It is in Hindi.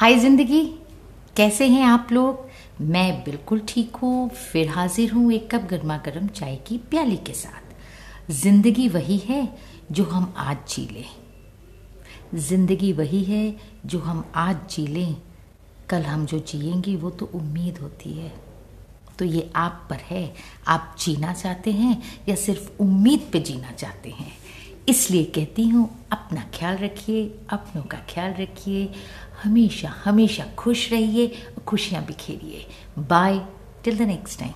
हाय ज़िंदगी, कैसे हैं आप लोग? मैं बिल्कुल ठीक हूँ, फिर हाजिर हूँ एक कप गर्मा गर्म चाय की प्याली के साथ। ज़िंदगी वही है जो हम आज जी लें। ज़िंदगी वही है जो हम आज जी लें। कल हम जो जिएँगे, वो तो उम्मीद होती है। तो ये आप पर है। आप जीना चाहते हैं या सिर्फ़ उम्मीद पे जीना चाहते हैं? इसलिए कहती हूँ, अपना ख्याल रखिए, अपनों का ख्याल रखिए, हमेशा हमेशा खुश रहिए, खुशियाँ बिखेरिए। Bye till the next time